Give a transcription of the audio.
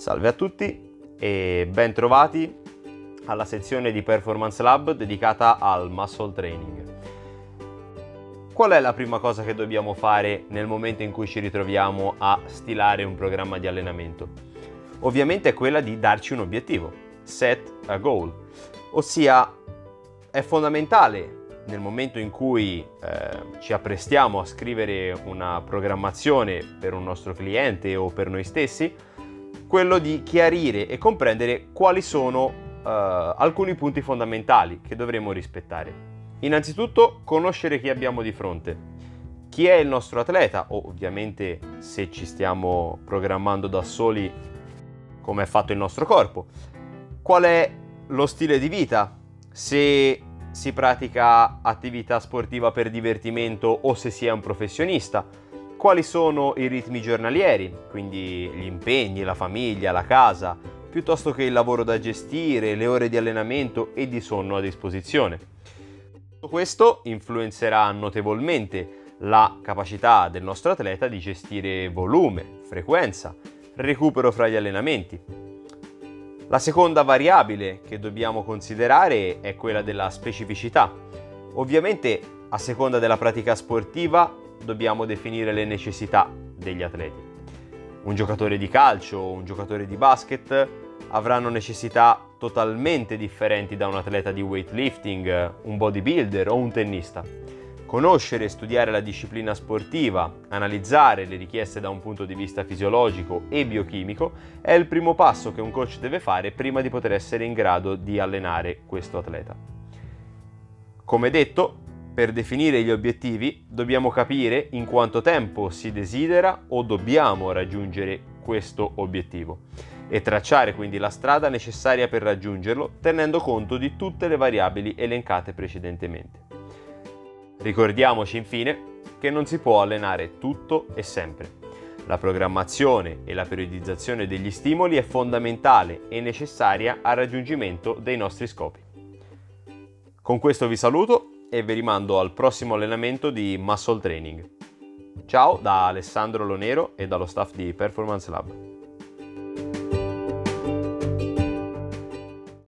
Salve a tutti e ben trovati alla sezione di Performance Lab dedicata al muscle training. Qual è la prima cosa che dobbiamo fare nel momento in cui ci ritroviamo a stilare un programma di allenamento? Ovviamente è quella di darci un obiettivo, set a goal, ossia è fondamentale nel momento in cui eh, ci apprestiamo a scrivere una programmazione per un nostro cliente o per noi stessi, quello di chiarire e comprendere quali sono uh, alcuni punti fondamentali che dovremo rispettare. Innanzitutto conoscere chi abbiamo di fronte, chi è il nostro atleta? Ovviamente se ci stiamo programmando da soli come è fatto il nostro corpo, qual è lo stile di vita, se si pratica attività sportiva per divertimento o se si è un professionista, quali sono i ritmi giornalieri, quindi gli impegni, la famiglia, la casa, piuttosto che il lavoro da gestire, le ore di allenamento e di sonno a disposizione. Tutto questo influenzerà notevolmente la capacità del nostro atleta di gestire volume, frequenza, recupero fra gli allenamenti. La seconda variabile che dobbiamo considerare è quella della specificità. Ovviamente a seconda della pratica sportiva dobbiamo definire le necessità degli atleti. Un giocatore di calcio o un giocatore di basket avranno necessità totalmente differenti da un atleta di weightlifting, un bodybuilder o un tennista. Conoscere e studiare la disciplina sportiva, analizzare le richieste da un punto di vista fisiologico e biochimico è il primo passo che un coach deve fare prima di poter essere in grado di allenare questo atleta. Come detto, per definire gli obiettivi dobbiamo capire in quanto tempo si desidera o dobbiamo raggiungere questo obiettivo e tracciare quindi la strada necessaria per raggiungerlo tenendo conto di tutte le variabili elencate precedentemente. Ricordiamoci infine che non si può allenare tutto e sempre. La programmazione e la periodizzazione degli stimoli è fondamentale e necessaria al raggiungimento dei nostri scopi. Con questo vi saluto e vi rimando al prossimo allenamento di Muscle Training. Ciao da Alessandro Lonero e dallo staff di Performance Lab.